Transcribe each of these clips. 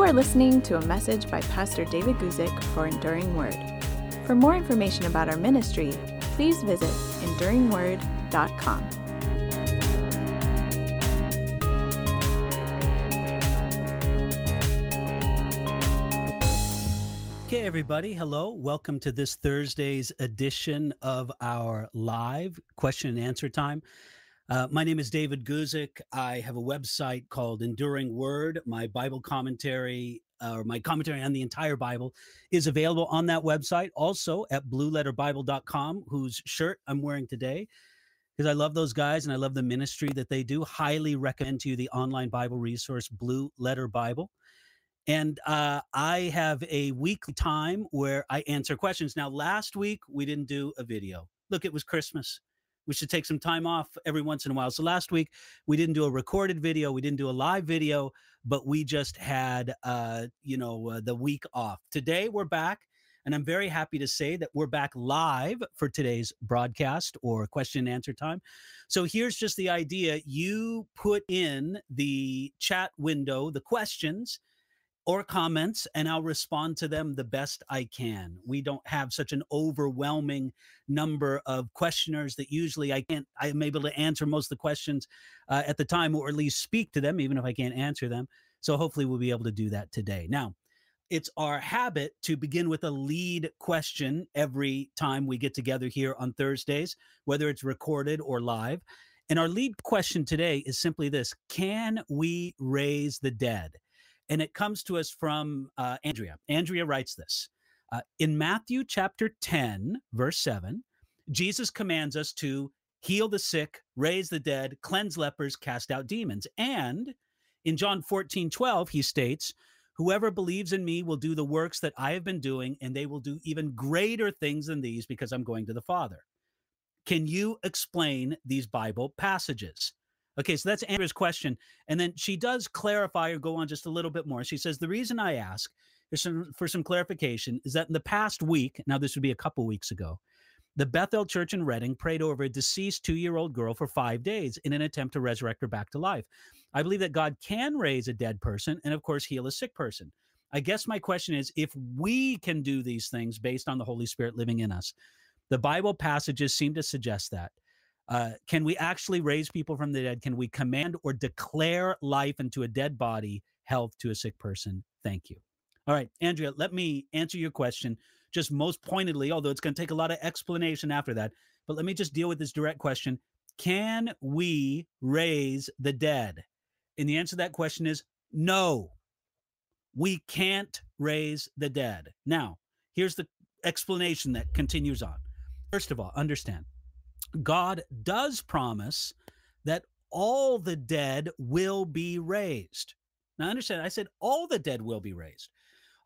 You are listening to a message by Pastor David Guzik for Enduring Word. For more information about our ministry, please visit enduringword.com. Okay, everybody, hello. Welcome to this Thursday's edition of our live question and answer time. Uh, my name is David Guzik. I have a website called Enduring Word. My Bible commentary, uh, or my commentary on the entire Bible, is available on that website. Also at blueletterbible.com, whose shirt I'm wearing today, because I love those guys and I love the ministry that they do. Highly recommend to you the online Bible resource, Blue Letter Bible. And uh, I have a weekly time where I answer questions. Now, last week we didn't do a video. Look, it was Christmas we should take some time off every once in a while. So last week we didn't do a recorded video, we didn't do a live video, but we just had uh, you know uh, the week off. Today we're back. And I'm very happy to say that we're back live for today's broadcast or question and answer time. So here's just the idea you put in the chat window the questions or comments and I'll respond to them the best I can. We don't have such an overwhelming number of questioners that usually I can't, I'm able to answer most of the questions uh, at the time or at least speak to them, even if I can't answer them. So hopefully we'll be able to do that today. Now, it's our habit to begin with a lead question every time we get together here on Thursdays, whether it's recorded or live. And our lead question today is simply this Can we raise the dead? And it comes to us from uh, Andrea. Andrea writes this uh, In Matthew chapter 10, verse 7, Jesus commands us to heal the sick, raise the dead, cleanse lepers, cast out demons. And in John 14, 12, he states, Whoever believes in me will do the works that I have been doing, and they will do even greater things than these because I'm going to the Father. Can you explain these Bible passages? Okay, so that's Andrea's question. And then she does clarify or go on just a little bit more. She says, The reason I ask is for some clarification is that in the past week, now this would be a couple weeks ago, the Bethel Church in Redding prayed over a deceased two year old girl for five days in an attempt to resurrect her back to life. I believe that God can raise a dead person and, of course, heal a sick person. I guess my question is if we can do these things based on the Holy Spirit living in us, the Bible passages seem to suggest that. Uh, can we actually raise people from the dead? Can we command or declare life into a dead body, health to a sick person? Thank you. All right, Andrea, let me answer your question just most pointedly, although it's going to take a lot of explanation after that. But let me just deal with this direct question Can we raise the dead? And the answer to that question is no. We can't raise the dead. Now, here's the explanation that continues on. First of all, understand God does promise that all the dead will be raised. Now, understand, I said all the dead will be raised.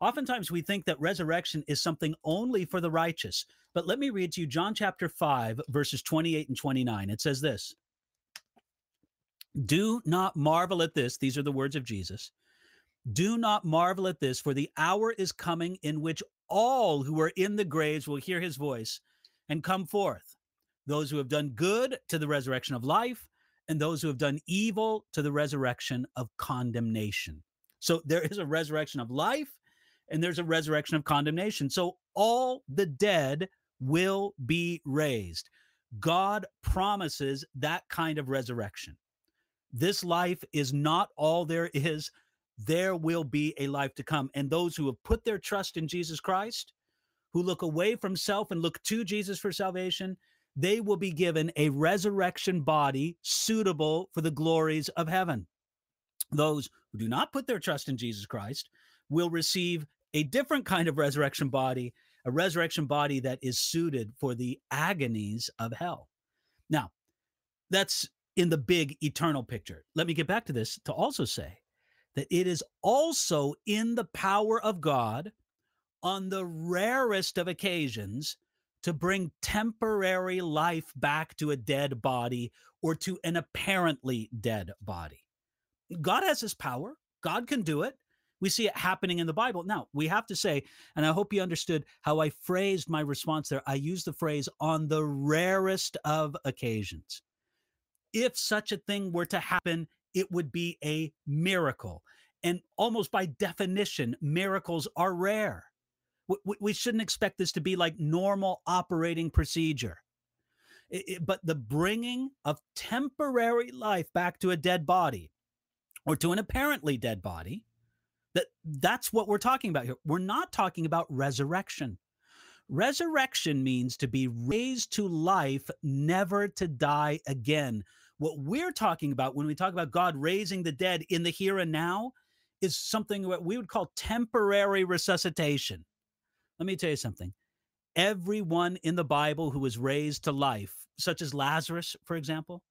Oftentimes, we think that resurrection is something only for the righteous. But let me read to you John chapter 5, verses 28 and 29. It says this Do not marvel at this. These are the words of Jesus. Do not marvel at this, for the hour is coming in which all who are in the graves will hear his voice and come forth those who have done good to the resurrection of life, and those who have done evil to the resurrection of condemnation. So there is a resurrection of life and there's a resurrection of condemnation. So all the dead will be raised. God promises that kind of resurrection. This life is not all there is. There will be a life to come. And those who have put their trust in Jesus Christ, who look away from self and look to Jesus for salvation, they will be given a resurrection body suitable for the glories of heaven. Those who do not put their trust in Jesus Christ will receive a different kind of resurrection body, a resurrection body that is suited for the agonies of hell. Now, that's in the big eternal picture. Let me get back to this to also say that it is also in the power of God on the rarest of occasions to bring temporary life back to a dead body or to an apparently dead body. God has his power. God can do it. We see it happening in the Bible. Now, we have to say, and I hope you understood how I phrased my response there. I used the phrase on the rarest of occasions. If such a thing were to happen, it would be a miracle. And almost by definition, miracles are rare. We, we shouldn't expect this to be like normal operating procedure. It, it, but the bringing of temporary life back to a dead body or to an apparently dead body, that that's what we're talking about here. We're not talking about resurrection. Resurrection means to be raised to life, never to die again. What we're talking about when we talk about God raising the dead in the here and now is something that we would call temporary resuscitation. Let me tell you something. Everyone in the Bible who was raised to life, such as Lazarus, for example,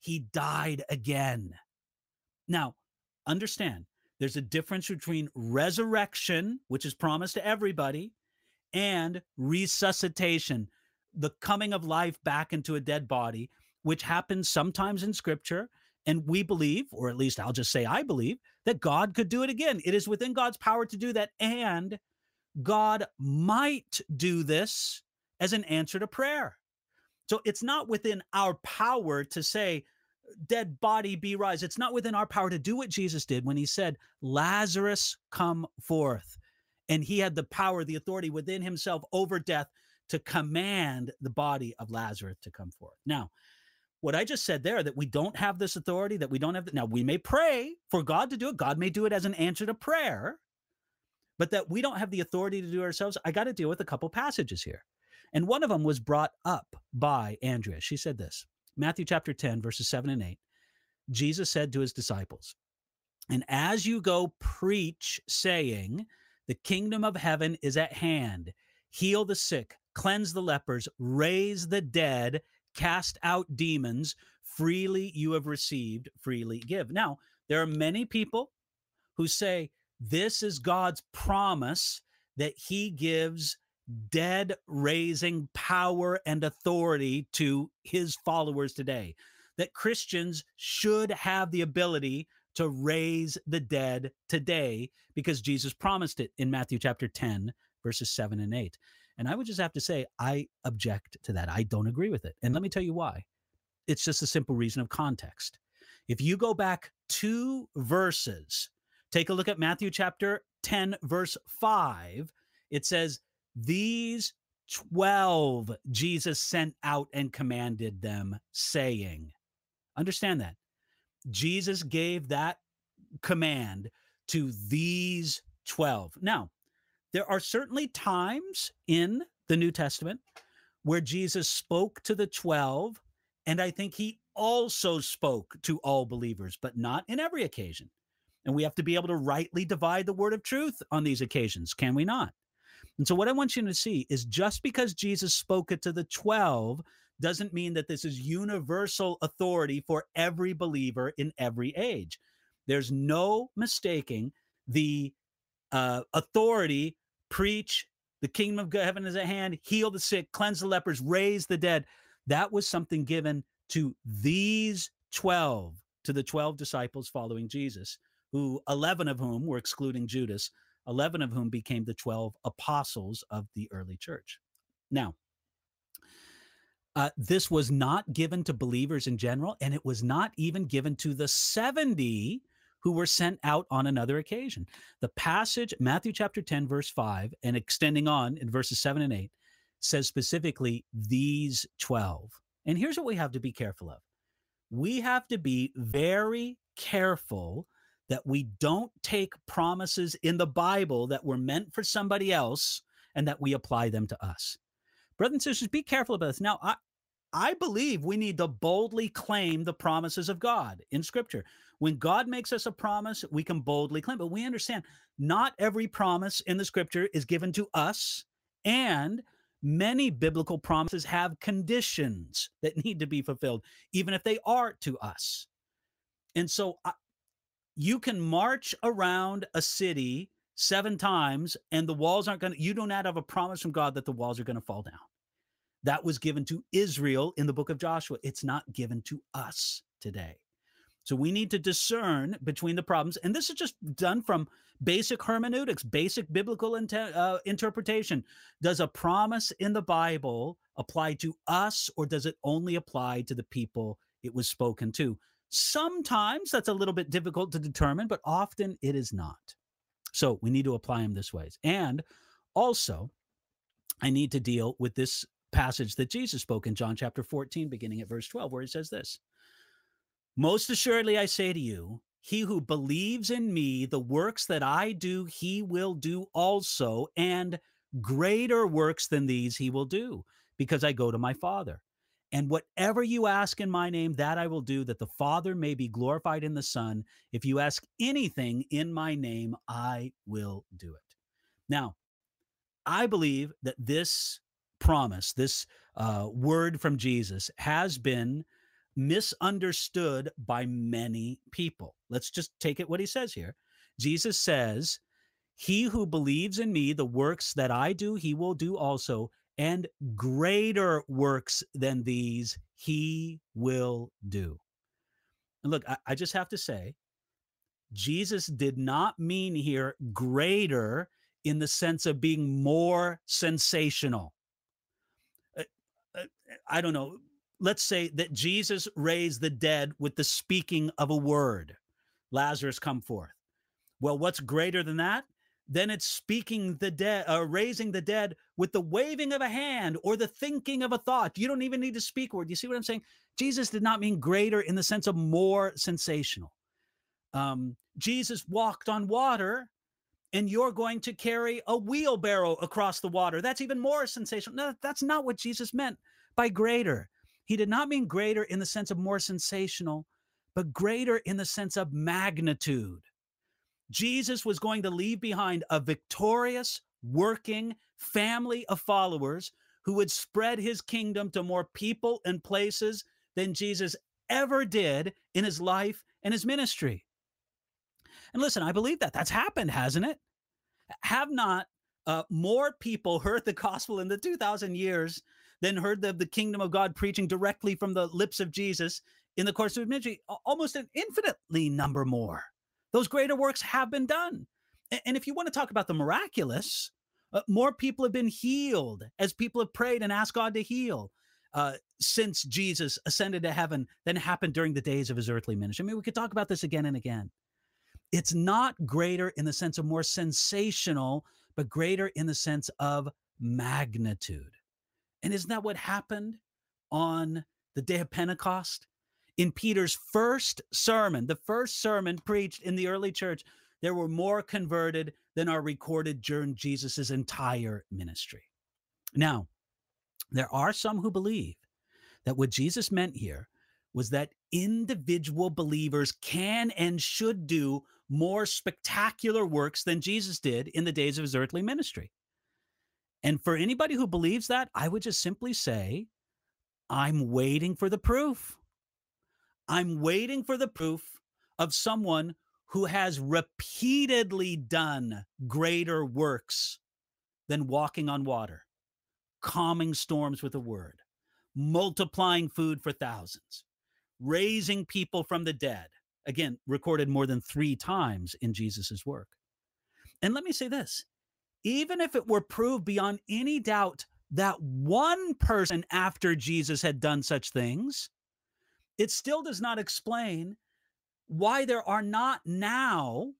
he died again. Now, understand there's a difference between resurrection, which is promised to everybody, and resuscitation, the coming of life back into a dead body, which happens sometimes in scripture. And we believe, or at least I'll just say I believe, that God could do it again. It is within God's power to do that. And God might do this as an answer to prayer. So it's not within our power to say, dead body be rise. It's not within our power to do what Jesus did when he said, Lazarus come forth and he had the power, the authority within himself over death to command the body of Lazarus to come forth. Now, what I just said there, that we don't have this authority, that we don't have, the, now we may pray for God to do it. God may do it as an answer to prayer, but that we don't have the authority to do ourselves. I got to deal with a couple passages here. And one of them was brought up by Andrea. She said this Matthew chapter 10, verses 7 and 8. Jesus said to his disciples, And as you go preach, saying, the kingdom of heaven is at hand. Heal the sick, cleanse the lepers, raise the dead, cast out demons. Freely you have received, freely give. Now, there are many people who say this is God's promise that he gives dead raising power and authority to his followers today. That Christians should have the ability to raise the dead today because Jesus promised it in Matthew chapter 10, verses 7 and 8. And I would just have to say, I object to that. I don't agree with it. And let me tell you why. It's just a simple reason of context. If you go back two verses, take a look at Matthew chapter 10, verse 5, it says, These 12 Jesus sent out and commanded them, saying, Understand that. Jesus gave that command to these 12. Now, there are certainly times in the New Testament where Jesus spoke to the 12, and I think he also spoke to all believers, but not in every occasion. And we have to be able to rightly divide the word of truth on these occasions, can we not? And so, what I want you to see is just because Jesus spoke it to the 12 doesn't mean that this is universal authority for every believer in every age. There's no mistaking the uh, authority, preach, the kingdom of heaven is at hand, heal the sick, cleanse the lepers, raise the dead. That was something given to these 12, to the 12 disciples following Jesus, who 11 of whom were excluding Judas, 11 of whom became the 12 apostles of the early church. Now, uh, this was not given to believers in general, and it was not even given to the 70 who were sent out on another occasion. The passage, Matthew chapter 10, verse 5, and extending on in verses 7 and 8, says specifically these 12. And here's what we have to be careful of we have to be very careful that we don't take promises in the Bible that were meant for somebody else and that we apply them to us. Brothers and sisters, be careful about this. Now, I, I believe we need to boldly claim the promises of God in Scripture. When God makes us a promise, we can boldly claim, but we understand not every promise in the Scripture is given to us, and many biblical promises have conditions that need to be fulfilled, even if they are to us. And so I, you can march around a city seven times, and the walls aren't going to, you do not have a promise from God that the walls are going to fall down. That was given to Israel in the book of Joshua. It's not given to us today. So we need to discern between the problems. And this is just done from basic hermeneutics, basic biblical uh, interpretation. Does a promise in the Bible apply to us or does it only apply to the people it was spoken to? Sometimes that's a little bit difficult to determine, but often it is not. So we need to apply them this ways. And also, I need to deal with this passage that Jesus spoke in John chapter 14, beginning at verse 12, where he says this Most assuredly, I say to you, he who believes in me, the works that I do, he will do also, and greater works than these he will do, because I go to my Father. And whatever you ask in my name, that I will do, that the Father may be glorified in the Son. If you ask anything in my name, I will do it. Now, I believe that this promise, this uh, word from Jesus, has been misunderstood by many people. Let's just take it what he says here. Jesus says, He who believes in me, the works that I do, he will do also, and greater works than these he will do. And look, I, I just have to say, Jesus did not mean here greater in the sense of being more sensational. Uh, uh, I don't know. Let's say that Jesus raised the dead with the speaking of a word. Lazarus come forth. Well, what's greater than that? Then it's speaking the dead, uh, raising the dead with the waving of a hand or the thinking of a thought. You don't even need to speak word. You see what I'm saying? Jesus did not mean greater in the sense of more sensational. Um, Jesus walked on water, and you're going to carry a wheelbarrow across the water. That's even more sensational. No, that's not what Jesus meant by greater. He did not mean greater in the sense of more sensational, but greater in the sense of magnitude. Jesus was going to leave behind a victorious, working family of followers who would spread his kingdom to more people and places than Jesus ever did in his life and his ministry. And listen, I believe that that's happened, hasn't it? Have not uh, more people heard the gospel in the 2000 years than heard the, the kingdom of God preaching directly from the lips of Jesus in the course of ministry? Almost an infinitely number more. Those greater works have been done. And if you want to talk about the miraculous, uh, more people have been healed as people have prayed and asked God to heal uh, since Jesus ascended to heaven than happened during the days of his earthly ministry. I mean, we could talk about this again and again. It's not greater in the sense of more sensational, but greater in the sense of magnitude. And isn't that what happened on the day of Pentecost? In Peter's first sermon, the first sermon preached in the early church, there were more converted than are recorded during Jesus's entire ministry. Now, there are some who believe that what Jesus meant here was that individual believers can and should do more spectacular works than Jesus did in the days of his earthly ministry. And for anybody who believes that, I would just simply say, I'm waiting for the proof. I'm waiting for the proof of someone who has repeatedly done greater works than walking on water, calming storms with a word, multiplying food for thousands, raising people from the dead. Again, recorded more than three times in Jesus' work. And let me say this even if it were proved beyond any doubt that one person after Jesus had done such things, it still does not explain why there are not now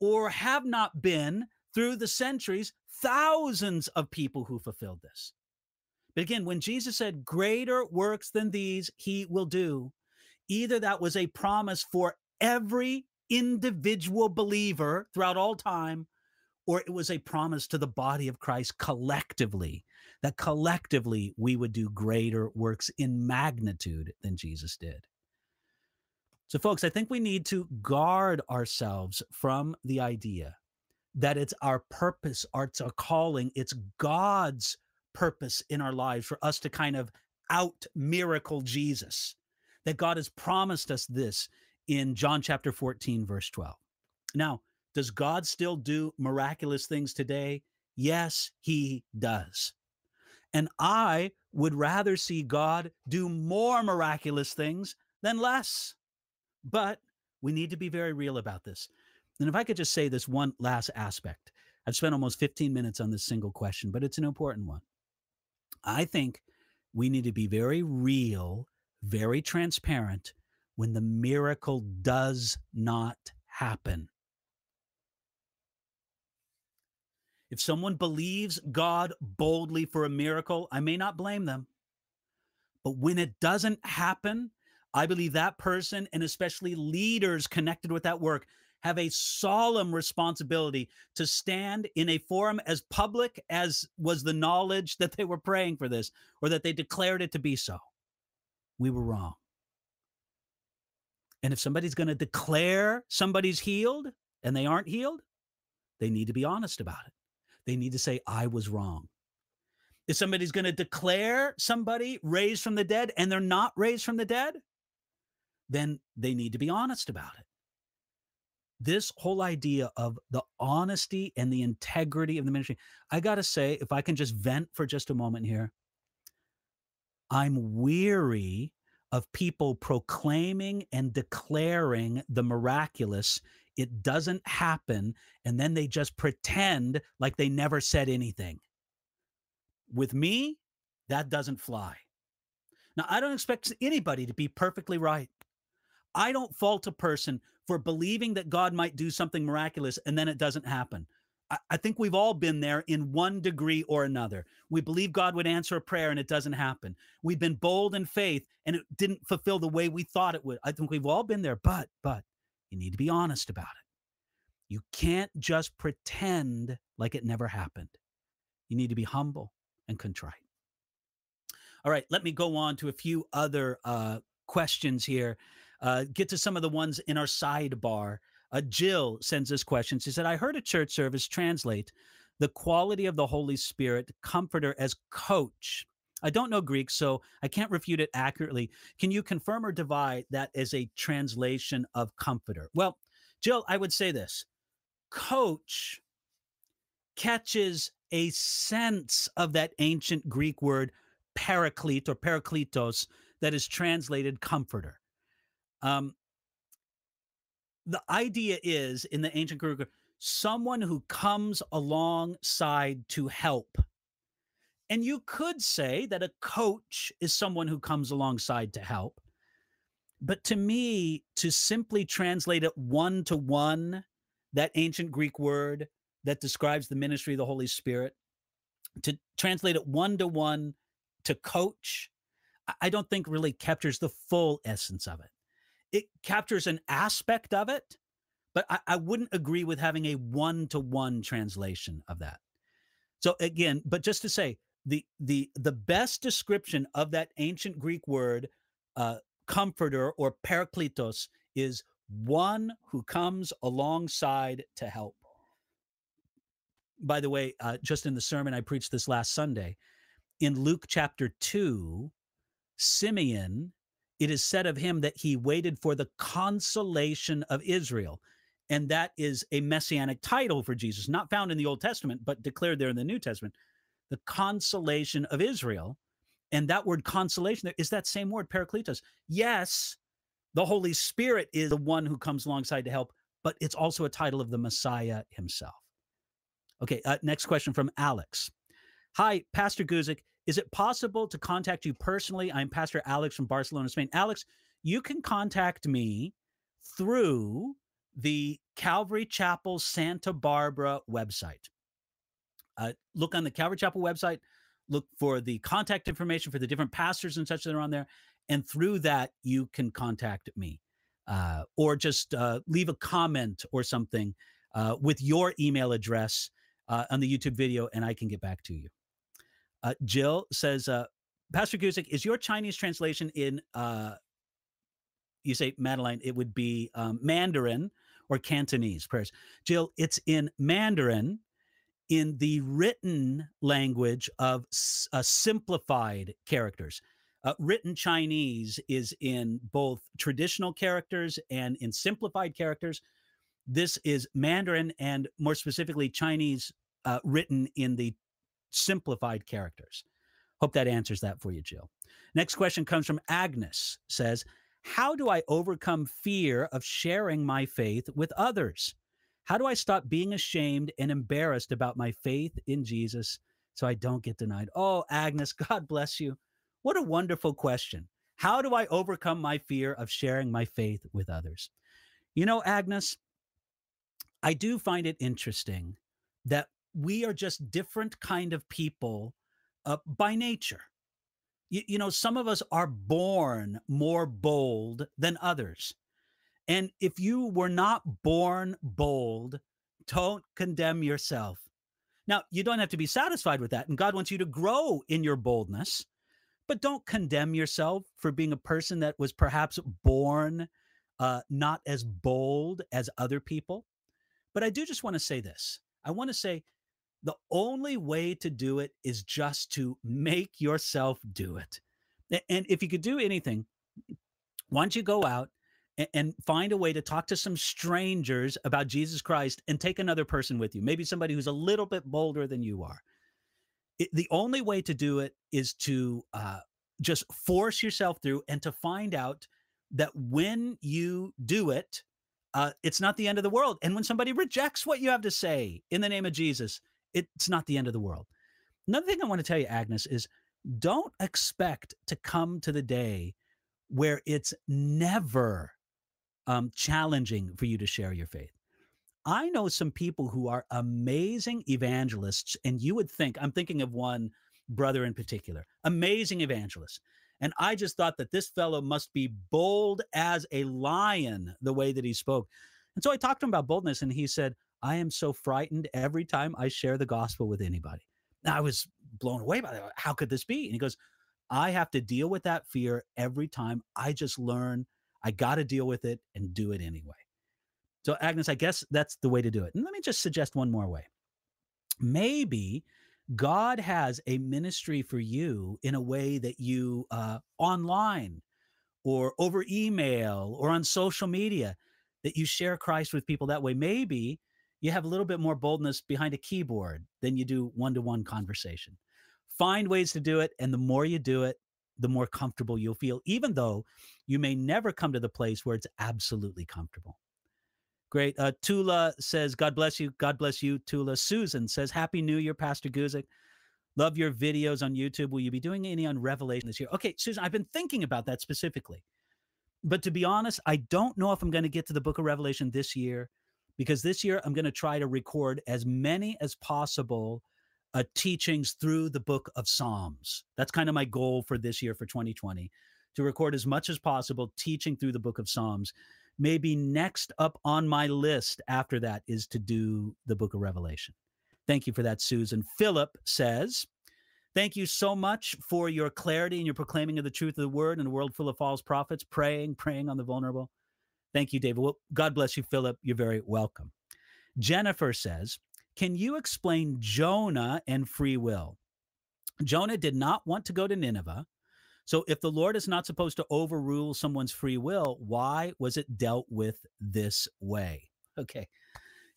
or have not been through the centuries thousands of people who fulfilled this. But again, when Jesus said, Greater works than these he will do, either that was a promise for every individual believer throughout all time, or it was a promise to the body of Christ collectively that collectively we would do greater works in magnitude than Jesus did. So, folks, I think we need to guard ourselves from the idea that it's our purpose, it's our calling, it's God's purpose in our lives for us to kind of out miracle Jesus. That God has promised us this in John chapter 14, verse 12. Now, does God still do miraculous things today? Yes, he does. And I would rather see God do more miraculous things than less. But we need to be very real about this. And if I could just say this one last aspect, I've spent almost 15 minutes on this single question, but it's an important one. I think we need to be very real, very transparent when the miracle does not happen. If someone believes God boldly for a miracle, I may not blame them. But when it doesn't happen, I believe that person and especially leaders connected with that work have a solemn responsibility to stand in a forum as public as was the knowledge that they were praying for this or that they declared it to be so. We were wrong. And if somebody's going to declare somebody's healed and they aren't healed, they need to be honest about it they need to say, I was wrong. If somebody's going to declare somebody raised from the dead and they're not raised from the dead, then they need to be honest about it. This whole idea of the honesty and the integrity of the ministry, I got to say, if I can just vent for just a moment here, I'm weary of people proclaiming and declaring the miraculous it doesn't happen and then they just pretend like they never said anything with me that doesn't fly now i don't expect anybody to be perfectly right i don't fault a person for believing that god might do something miraculous and then it doesn't happen I think we've all been there in one degree or another. We believe God would answer a prayer and it doesn't happen. We've been bold in faith and it didn't fulfill the way we thought it would. I think we've all been there, but, but you need to be honest about it. You can't just pretend like it never happened. You need to be humble and contrite. All right, let me go on to a few other uh, questions here. Uh, get to some of the ones in our sidebar. Uh, Jill sends this question. She said, I heard a church service translate the quality of the Holy Spirit, comforter, as coach. I don't know Greek, so I can't refute it accurately. Can you confirm or divide that as a translation of comforter? Well, Jill, I would say this coach catches a sense of that ancient Greek word paraclete or parakletos that is translated comforter. Um, the idea is in the ancient Greek, someone who comes alongside to help and you could say that a coach is someone who comes alongside to help. But to me, to simply translate it one to one, that ancient Greek word that describes the ministry of the Holy Spirit, to translate it one to one to coach, I don't think really captures the full essence of it. It captures an aspect of it, but I, I wouldn't agree with having a one to one translation of that. So again, but just to say, the the the best description of that ancient Greek word uh, comforter or parakletos is one who comes alongside to help. By the way, uh, just in the sermon I preached this last Sunday, in Luke chapter 2, Simeon, it is said of him that he waited for the consolation of Israel. And that is a messianic title for Jesus, not found in the Old Testament, but declared there in the New Testament the consolation of Israel. And that word consolation is that same word, parakletos. Yes, the Holy Spirit is the one who comes alongside to help, but it's also a title of the Messiah himself. Okay, uh, next question from Alex. Hi, Pastor Guzik. Is it possible to contact you personally? I'm Pastor Alex from Barcelona, Spain. Alex, you can contact me through the Calvary Chapel Santa Barbara website. Uh, look on the Calvary Chapel website, look for the contact information for the different pastors and such that are on there. And through that, you can contact me uh, or just uh, leave a comment or something uh, with your email address uh, on the YouTube video, and I can get back to you. Uh, Jill says, Pastor Guzik, is your Chinese translation in, you say Madeline, it would be um, Mandarin or Cantonese prayers. Jill, it's in Mandarin in the written language of uh, simplified characters. Uh, written Chinese is in both traditional characters and in simplified characters. This is Mandarin and more specifically Chinese uh, written in the simplified characters. Hope that answers that for you, Jill. Next question comes from Agnes says, How do I overcome fear of sharing my faith with others? How do I stop being ashamed and embarrassed about my faith in Jesus so I don't get denied? Oh, Agnes, God bless you. What a wonderful question. How do I overcome my fear of sharing my faith with others? You know, Agnes, I do find it interesting that we are just different kind of people uh, by nature. You, you know, some of us are born more bold than others. And if you were not born bold, don't condemn yourself. Now, you don't have to be satisfied with that. And God wants you to grow in your boldness, but don't condemn yourself for being a person that was perhaps born uh, not as bold as other people. But I do just want to say this I want to say the only way to do it is just to make yourself do it. And if you could do anything, why don't you go out and find a way to talk to some strangers about Jesus Christ and take another person with you, maybe somebody who's a little bit bolder than you are. It, the only way to do it is to uh, just force yourself through and to find out that when you do it, uh, it's not the end of the world. And when somebody rejects what you have to say in the name of Jesus, it's not the end of the world. Another thing I want to tell you, Agnes, is don't expect to come to the day where it's never um, challenging for you to share your faith. I know some people who are amazing evangelists, and you would think, I'm thinking of one brother in particular, amazing evangelist. And I just thought that this fellow must be bold as a lion, the way that he spoke. And so I talked to him about boldness, and he said, I am so frightened every time I share the gospel with anybody. I was blown away by that. How could this be? And he goes, I have to deal with that fear every time. I just learn I got to deal with it and do it anyway. So, Agnes, I guess that's the way to do it. And let me just suggest one more way. Maybe God has a ministry for you in a way that you uh, online or over email or on social media that you share Christ with people that way. Maybe you have a little bit more boldness behind a keyboard than you do one to one conversation. Find ways to do it. And the more you do it, the more comfortable you'll feel, even though you may never come to the place where it's absolutely comfortable. Great. Uh, Tula says, God bless you. God bless you, Tula. Susan says, Happy New Year, Pastor Guzik. Love your videos on YouTube. Will you be doing any on Revelation this year? Okay, Susan, I've been thinking about that specifically. But to be honest, I don't know if I'm going to get to the book of Revelation this year because this year I'm going to try to record as many as possible uh, teachings through the book of Psalms. That's kind of my goal for this year for 2020 to record as much as possible teaching through the book of Psalms. Maybe next up on my list after that is to do the book of Revelation. Thank you for that, Susan. Philip says, Thank you so much for your clarity and your proclaiming of the truth of the word in a world full of false prophets, praying, praying on the vulnerable. Thank you, David. Well, God bless you, Philip. You're very welcome. Jennifer says, Can you explain Jonah and free will? Jonah did not want to go to Nineveh. So, if the Lord is not supposed to overrule someone's free will, why was it dealt with this way? Okay.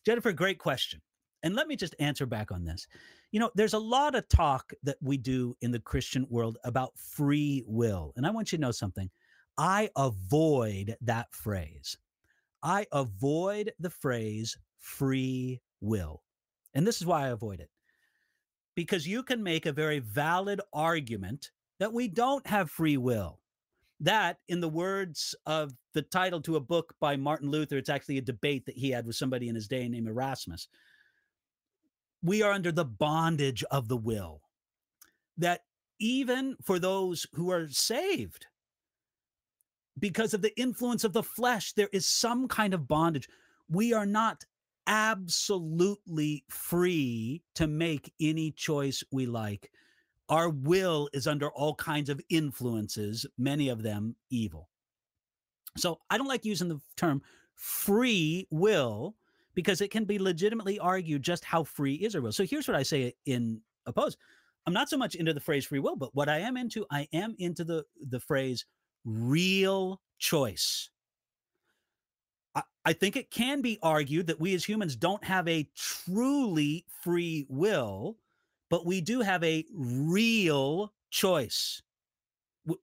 Jennifer, great question. And let me just answer back on this. You know, there's a lot of talk that we do in the Christian world about free will. And I want you to know something. I avoid that phrase. I avoid the phrase free will. And this is why I avoid it. Because you can make a very valid argument that we don't have free will. That, in the words of the title to a book by Martin Luther, it's actually a debate that he had with somebody in his day named Erasmus. We are under the bondage of the will. That even for those who are saved, because of the influence of the flesh, there is some kind of bondage. We are not absolutely free to make any choice we like. Our will is under all kinds of influences, many of them evil. So I don't like using the term free will because it can be legitimately argued just how free is our will. So here's what I say in oppose. I'm not so much into the phrase free will, but what I am into, I am into the the phrase real choice. I, think it can be argued that we as humans don't have a truly free will, but we do have a real choice.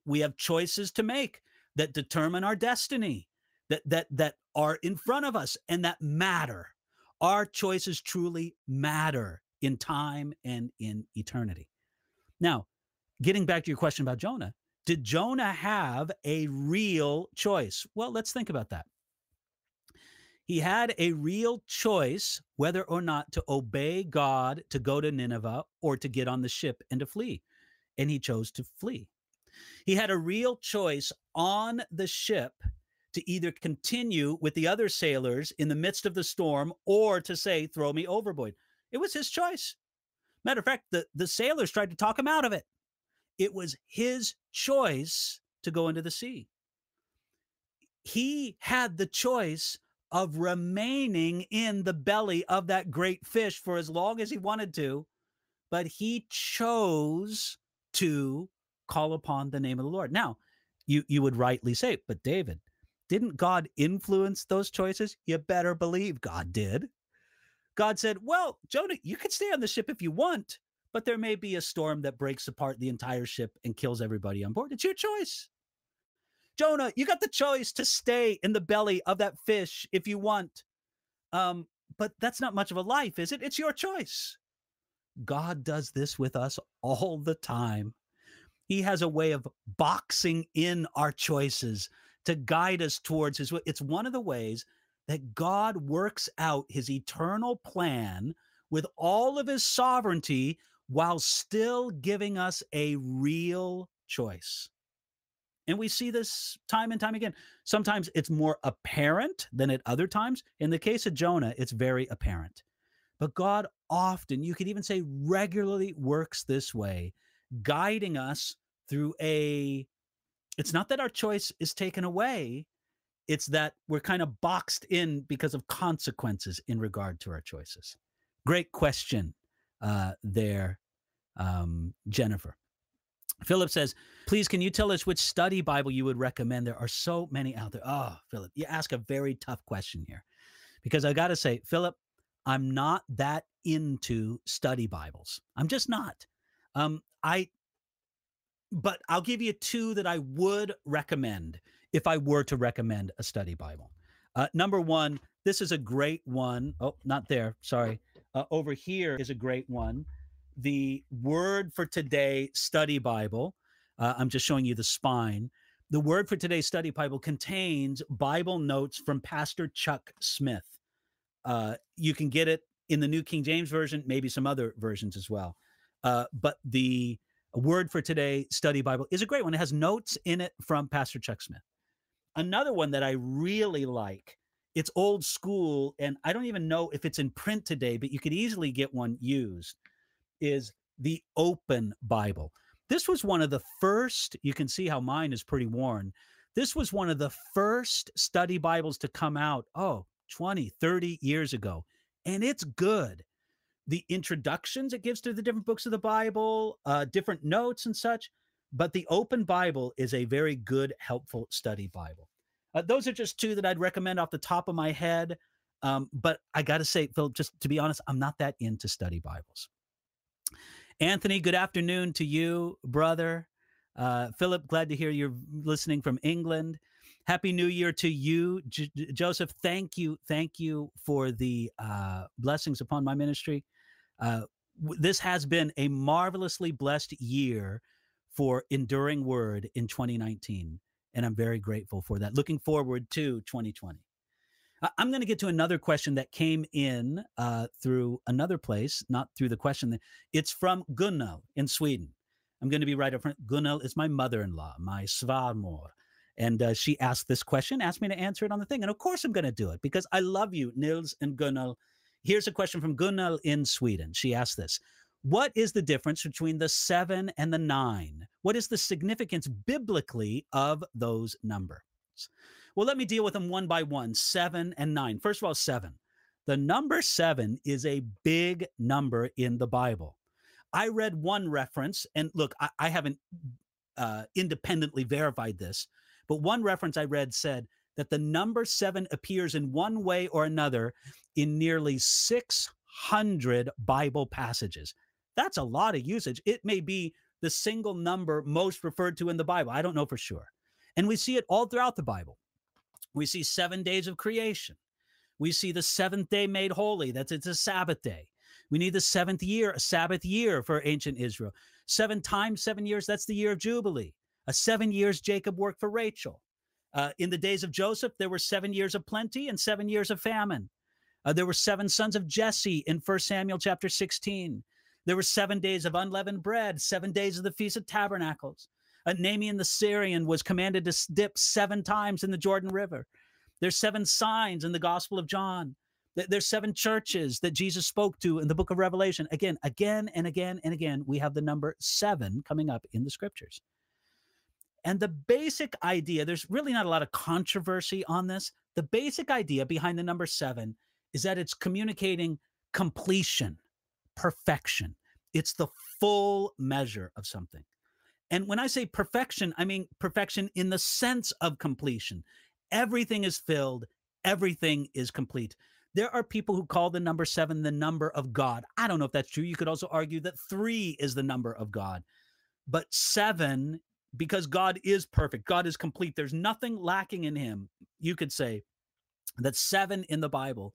We have choices to make that determine our destiny, that that that are in front of us and that matter. Our choices truly matter in time and in eternity. Now, getting back to your question about Jonah, Did Jonah have a real choice? Well, let's think about that. He had a real choice whether or not to obey God to go to Nineveh or to get on the ship and to flee. And he chose to flee. He had a real choice on the ship to either continue with the other sailors in the midst of the storm or to say, throw me overboard. It was his choice. Matter of fact, the, the sailors tried to talk him out of it. It was his choice to go into the sea. He had the choice of remaining in the belly of that great fish for as long as he wanted to, but he chose to call upon the name of the Lord. Now, you you would rightly say, but David, didn't God influence those choices? You better believe God did. God said, Well, Jonah, you can stay on the ship if you want, but there may be a storm that breaks apart the entire ship and kills everybody on board. It's your choice. Jonah, you got the choice to stay in the belly of that fish if you want. Um, but that's not much of a life, is it? It's your choice. God does this with us all the time. He has a way of boxing in our choices to guide us towards his It's one of the ways that God works out his eternal plan with all of his sovereignty while still giving us a real choice. And we see this time and time again. Sometimes it's more apparent than at other times. In the case of Jonah, it's very apparent. But God often, you could even say regularly, works this way, guiding us through a. It's not that our choice is taken away, it's that we're kind of boxed in because of consequences in regard to our choices. Great question uh, there, um, Jennifer. Philip says, please, can you tell us which study Bible you would recommend? There are so many out there. Oh, Philip, you ask a very tough question here because I got to say, Philip, I'm not that into study Bibles. I'm just not. Um, I, but I'll give you two that I would recommend if I were to recommend a study Bible. Uh, number one, this is a great one. Oh, not there. Sorry. Uh, over here is a great one. The Word for Today Study Bible. Uh, I'm just showing you the spine. The Word for Today Study Bible contains Bible notes from Pastor Chuck Smith. Uh, you can get it in the New King James Version, maybe some other versions as well. Uh, but the Word for Today Study Bible is a great one. It has notes in it from Pastor Chuck Smith. Another one that I really like, it's old school, and I don't even know if it's in print today, but you could easily get one used, is the Open Bible. This was one of the first, you can see how mine is pretty worn. This was one of the first study Bibles to come out, oh, 20, 30 years ago. And it's good. The introductions it gives to the different books of the Bible, uh, different notes and such, but the Open Bible is a very good, helpful study Bible. Uh, those are just two that I'd recommend off the top of my head. Um, but I got to say, Philip, just to be honest, I'm not that into study Bibles. Anthony, good afternoon to you, brother. Uh, Philip, glad to hear you're listening from England. Happy New Year to you, J- Joseph. Thank you, thank you for the uh, blessings upon my ministry. Uh, w- this has been a marvelously blessed year for Enduring Word in 2019. And I'm very grateful for that. Looking forward to 2020. I'm going to get to another question that came in uh, through another place, not through the question. It's from Gunnel in Sweden. I'm going to be right up front. Gunnel is my mother in law, my svärmor. And uh, she asked this question, asked me to answer it on the thing. And of course, I'm going to do it because I love you, Nils and Gunnel. Here's a question from Gunnel in Sweden. She asked this what is the difference between the seven and the nine? What is the significance biblically of those numbers? Well, let me deal with them one by one seven and nine. First of all, seven. The number seven is a big number in the Bible. I read one reference, and look, I, I haven't uh, independently verified this, but one reference I read said that the number seven appears in one way or another in nearly 600 Bible passages. That's a lot of usage. It may be the single number most referred to in the Bible. I don't know for sure. And we see it all throughout the Bible. We see seven days of creation. We see the seventh day made holy. That's it's a Sabbath day. We need the seventh year, a Sabbath year for ancient Israel. Seven times seven years, that's the year of Jubilee. Uh, seven years Jacob worked for Rachel. Uh, in the days of Joseph, there were seven years of plenty and seven years of famine. Uh, there were seven sons of Jesse in 1 Samuel chapter 16. There were seven days of unleavened bread, seven days of the Feast of Tabernacles. Uh, Naaman the Syrian was commanded to dip seven times in the Jordan River. There's seven signs in the Gospel of John. There's seven churches that Jesus spoke to in the book of Revelation. Again, again and again and again, we have the number seven coming up in the scriptures. And the basic idea, there's really not a lot of controversy on this. The basic idea behind the number seven is that it's communicating completion, perfection. It's the full measure of something. And when I say perfection, I mean perfection in the sense of completion. Everything is filled, everything is complete. There are people who call the number seven the number of God. I don't know if that's true. You could also argue that three is the number of God. But seven, because God is perfect, God is complete, there's nothing lacking in him. You could say that seven in the Bible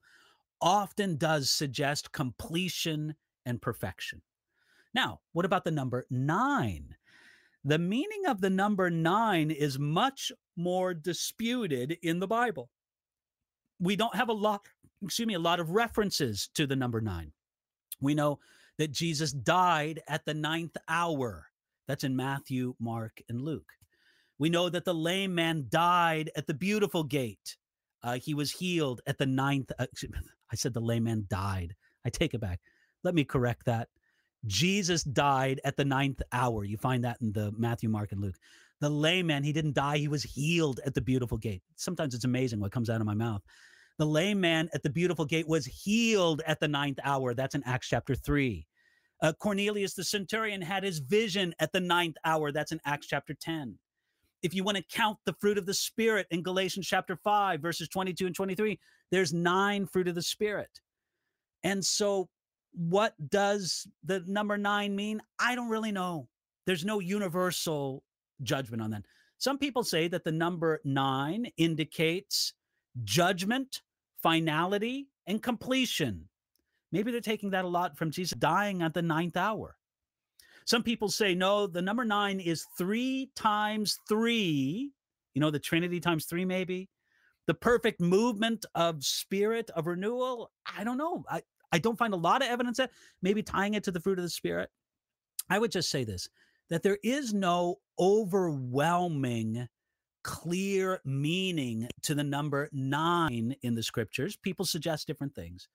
often does suggest completion and perfection. Now, what about the number nine? The meaning of the number nine is much more disputed in the Bible. We don't have a lot excuse me, a lot of references to the number nine. We know that Jesus died at the ninth hour. That's in Matthew, Mark, and Luke. We know that the lame man died at the beautiful gate. Uh, he was healed at the ninth. Uh, I said the lame man died. I take it back. Let me correct that. Jesus died at the ninth hour. You find that in the Matthew, Mark, and Luke. The lame man, he didn't die. He was healed at the beautiful gate. Sometimes it's amazing what comes out of my mouth. The lame man at the beautiful gate was healed at the ninth hour. That's in Acts chapter 3. Uh, Cornelius the centurion had his vision at the ninth hour. That's in Acts chapter 10. If you want to count the fruit of the Spirit in Galatians chapter 5, verses 22 and 23, there's nine fruit of the Spirit. And so, what does the number nine mean? I don't really know. There's no universal judgment on that. Some people say that the number nine indicates judgment finality, and completion. Maybe they're taking that a lot from Jesus dying at the ninth hour. Some people say, no, the number nine is three times three. You know, the Trinity times three, maybe. The perfect movement of spirit, of renewal. I don't know. I, I don't find a lot of evidence that maybe tying it to the fruit of the spirit. I would just say this that there is no overwhelming clear meaning to the number nine in the scriptures. People suggest different things.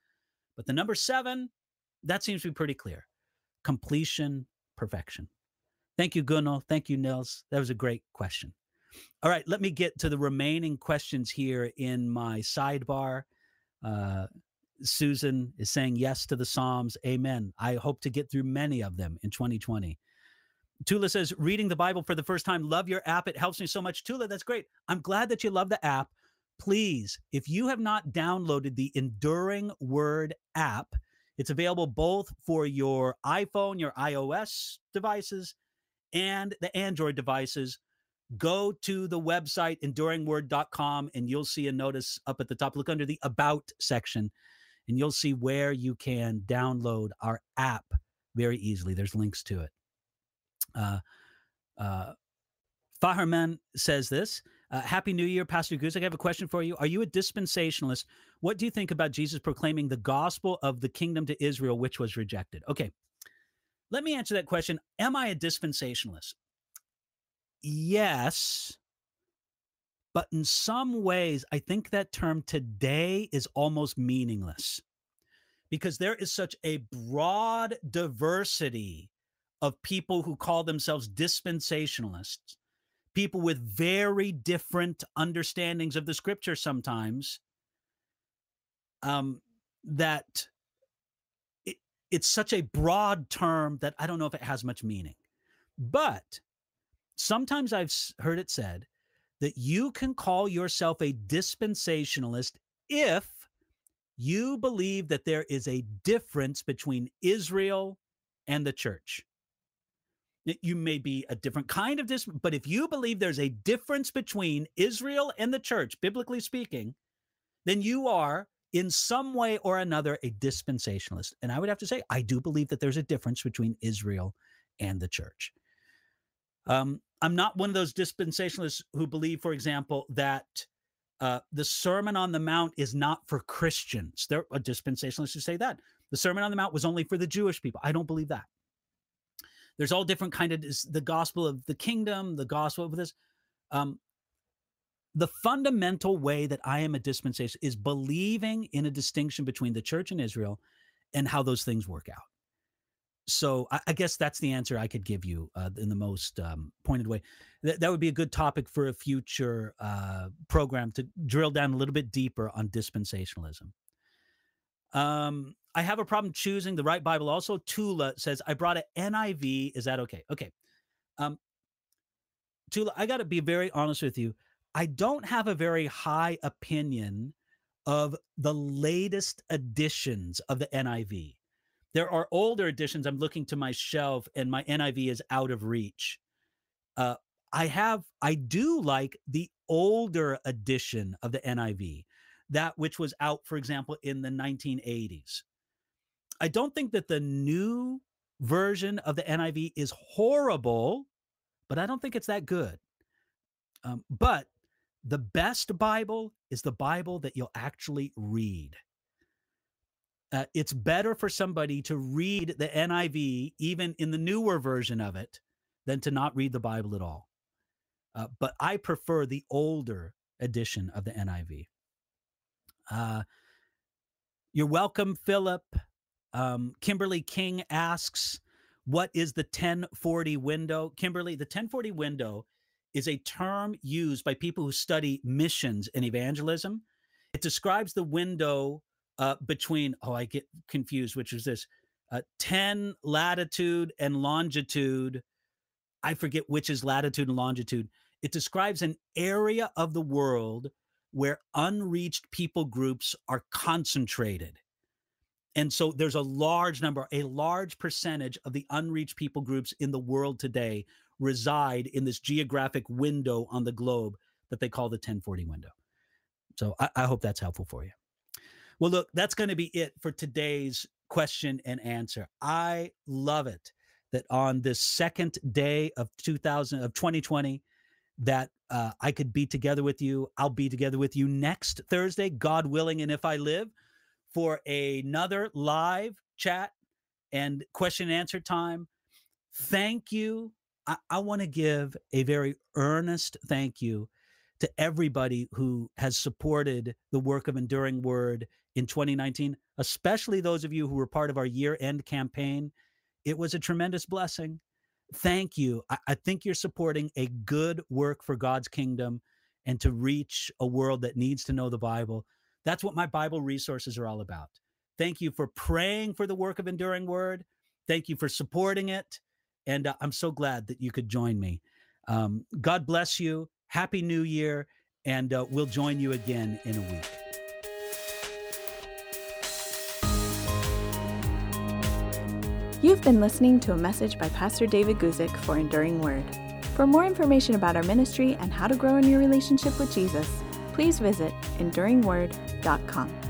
But the number seven, that seems to be pretty clear completion, perfection. Thank you, Gunnar. Thank you, Nils. That was a great question. All right, let me get to the remaining questions here in my sidebar. Uh, Susan is saying yes to the Psalms. Amen. I hope to get through many of them in 2020. Tula says, reading the Bible for the first time. Love your app. It helps me so much. Tula, that's great. I'm glad that you love the app. Please, if you have not downloaded the Enduring Word app, it's available both for your iPhone, your iOS devices, and the Android devices. Go to the website enduringword.com and you'll see a notice up at the top. Look under the About section and you'll see where you can download our app very easily. There's links to it. Uh, uh, Faherman says this uh, Happy New Year, Pastor Goose. I have a question for you. Are you a dispensationalist? What do you think about Jesus proclaiming the gospel of the kingdom to Israel, which was rejected? Okay, let me answer that question. Am I a dispensationalist? Yes. But in some ways, I think that term today is almost meaningless because there is such a broad diversity of people who call themselves dispensationalists, people with very different understandings of the scripture sometimes, um, that it, it's such a broad term that I don't know if it has much meaning. But sometimes I've heard it said that you can call yourself a dispensationalist if you believe that there is a difference between Israel and the church. You may be a different kind of dis but if you believe there's a difference between Israel and the church biblically speaking then you are in some way or another a dispensationalist. And i would have to say i do believe that there's a difference between Israel and the church Um, I'm not one of those dispensationalists who believe, for example, that uh, the Sermon on the Mount is not for Christians. There are dispensationalists who say that the Sermon on the Mount was only for the Jewish people. I don't believe that. There's all different kind of the gospel of the kingdom, the gospel of this. Um, the fundamental way that I am a dispensation is believing in a distinction between the church and Israel and how those things work out. So I, I guess that's the answer I could give you uh, in the most um, pointed way. Th- that would be a good topic for a future uh, program to drill down a little bit deeper on dispensationalism. Um, I have a problem choosing the right Bible. Also, Tula says, I brought an NIV. Is that okay? Okay. Um, Tula, I got to be very honest with you. I don't have a very high opinion of the latest editions of the NIV. There are older editions. I'm looking to my shelf, and my NIV is out of reach. Uh, I have, I do like the older edition of the NIV, that which was out, for example, in the 1980s. I don't think that the new version of the NIV is horrible, but I don't think it's that good. Um, but the best Bible is the Bible that you'll actually read. Uh, it's better for somebody to read the NIV, even in the newer version of it, than to not read the Bible at all. Uh, but I prefer the older edition of the NIV. Uh, you're welcome, Philip. Um, Kimberly King asks, What is the 1040 window? Kimberly, the 1040 window is a term used by people who study missions and evangelism. It describes the window uh, between, oh, I get confused, which is this uh, 10 latitude and longitude. I forget which is latitude and longitude. It describes an area of the world where unreached people groups are concentrated. And so there's a large number, a large percentage of the unreached people groups in the world today reside in this geographic window on the globe that they call the 1040 window. So I, I hope that's helpful for you. Well, look, that's going to be it for today's question and answer. I love it that on this second day of 2000 of 2020 that uh, I could be together with you. I'll be together with you next Thursday, God willing, and if I live, for another live chat and question and answer time. Thank you I, I want to give a very earnest thank you to everybody who has supported the work of Enduring Word in 2019, especially those of you who were part of our year end campaign. It was a tremendous blessing. Thank you. I, I think you're supporting a good work for God's kingdom and to reach a world that needs to know the Bible. That's what my Bible resources are all about. Thank you for praying for the work of Enduring Word. Thank you for supporting it. And uh, I'm so glad that you could join me. Um, God bless you. Happy New Year. And uh, we'll join you again in a week. You've been listening to a message by Pastor David Guzik for Enduring Word. For more information about our ministry and how to grow in your relationship with Jesus, please visit enduringword.com.